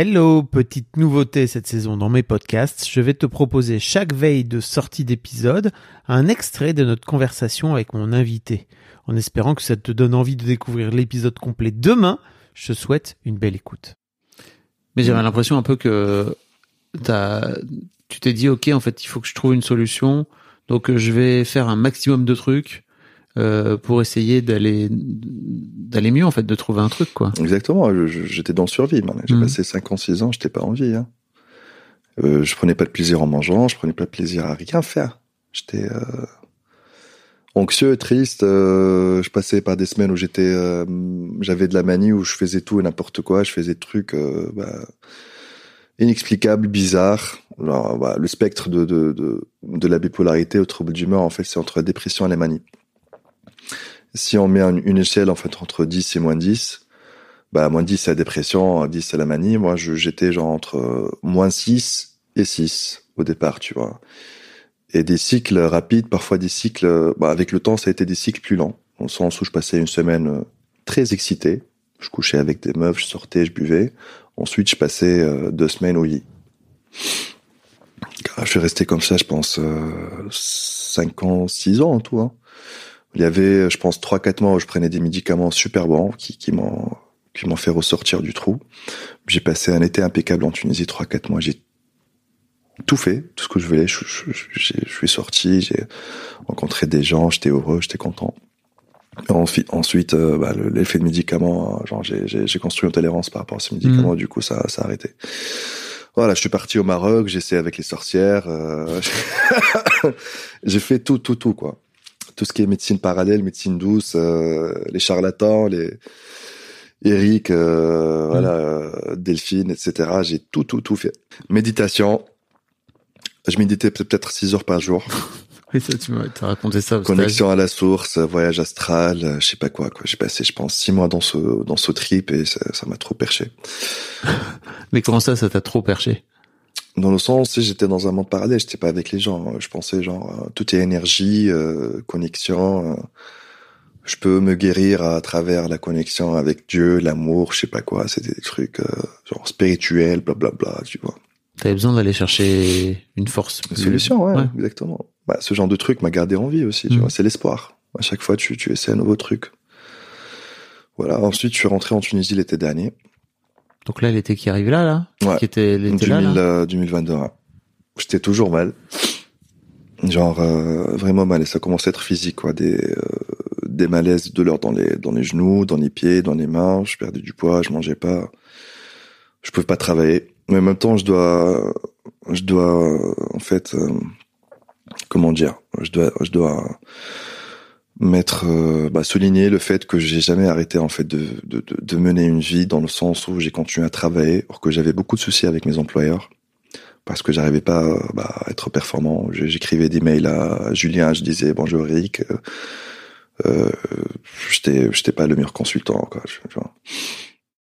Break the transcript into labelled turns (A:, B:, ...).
A: Hello, petite nouveauté cette saison dans mes podcasts. Je vais te proposer chaque veille de sortie d'épisode un extrait de notre conversation avec mon invité. En espérant que ça te donne envie de découvrir l'épisode complet demain, je te souhaite une belle écoute.
B: Mais j'avais l'impression un peu que t'as, tu t'es dit, ok, en fait, il faut que je trouve une solution. Donc, je vais faire un maximum de trucs euh, pour essayer d'aller d'aller mieux, en fait, de trouver un truc, quoi.
C: Exactement. J'étais dans le survie. J'ai
B: Mhm.
C: passé 5 ans, 6 ans, j'étais pas en vie. Hein. Euh, je prenais pas de plaisir en mangeant, je prenais pas de plaisir à rien faire. J'étais euh, anxieux, triste. euh, je passais par des semaines où j'étais, euh, j'avais de la manie, où je faisais tout et n'importe quoi. Je faisais des trucs bah, inexplicables, bizarres. Genre, bah, le spectre de, de, de, de la bipolarité au trouble d'humeur, en fait, c'est entre la dépression et la manie. Si on met une, échelle entre 10 et moins 10, bah moins 10 c'est la dépression, 10 c'est la manie. Moi, j'étais entre euh, moins 6 et 6 au départ, tu vois. Et des cycles rapides, parfois des cycles, bah, avec le temps, ça a été des cycles plus lents. Dans le sens où je passais une semaine euh, très excité. Je couchais avec des meufs, je sortais, je buvais. Ensuite, je passais euh, deux semaines au lit. Je suis resté comme ça, je pense, euh, 5 ans, 6 ans en tout. Hein. Il y avait, je pense, 3-4 mois où je prenais des médicaments super bons qui, qui m'ont qui m'ont fait ressortir du trou. J'ai passé un été impeccable en Tunisie, 3-4 mois. J'ai tout fait, tout ce que je voulais. Je, je, je- je suis sorti, j'ai rencontré des gens, j'étais heureux, j'étais content. Ensuite, euh, bah, le- l'effet de médicaments, euh, genre j'ai, construit une tolérance par rapport à ces médicaments, du coup ça, ça a arrêté. Voilà, je suis parti au Maroc, j'ai essayé avec les sorcières, euh, j'ai fait tout, tout, tout quoi. Tout ce qui est médecine parallèle, médecine douce, euh, les charlatans, les Eric, euh, voilà, euh, Delphine, etc. J'ai tout, tout, tout fait. Méditation. Je méditais peut-être 6 heures par jour.
B: Oui, ça, tu m'as raconté ça stage.
C: Connexion à la source, voyage astral, euh, je sais pas quoi. quoi. J'ai passé, je pense, 6 mois dans ce dans ce trip et ça ça m'a trop perché.
B: Mais comment ça, ça t'a trop perché?
C: Dans le sens, j'étais dans un monde parallèle, j'étais pas avec les gens. Je pensais genre euh, tout est énergie, euh, connexion. euh, je peux me guérir à travers la connexion avec Dieu, l'amour, je sais pas quoi. C'était des trucs euh, genre spirituels, blablabla, tu vois.
B: T'avais besoin d'aller chercher une force.
C: Une solution, ouais,
B: Ouais.
C: exactement. Bah, ce genre de truc m'a gardé en vie aussi, tu
B: Mhm.
C: vois. C'est l'espoir. À chaque fois, tu, tu essaies un nouveau truc. Voilà. Ensuite, je suis rentré en Tunisie l'été dernier.
B: Donc là, l'été qui arrive là, là,
C: Ouais.
B: qui était l'été là,
C: 2000,
B: là.
C: euh, 2022. ouais. J'étais toujours mal. Genre, euh, vraiment mal. Et ça commençait à être physique, quoi. Des, euh, des malaises, de douleurs dans les, dans les genoux, dans les pieds, dans les mains. Je perdais du poids, je mangeais pas. Je pouvais pas travailler. Mais en même temps, je dois, je dois, euh, en fait, euh, comment dire, je dois, je dois mettre, euh, bah, souligner le fait que j'ai jamais arrêté en fait de, de, de, mener une vie dans le sens où j'ai continué à travailler, or que j'avais beaucoup de soucis avec mes employeurs parce que j'arrivais pas euh, bah, à être performant. J'écrivais des mails à Julien, je disais bonjour Eric, euh, euh, j'étais j'étais pas le meilleur consultant quoi. je-.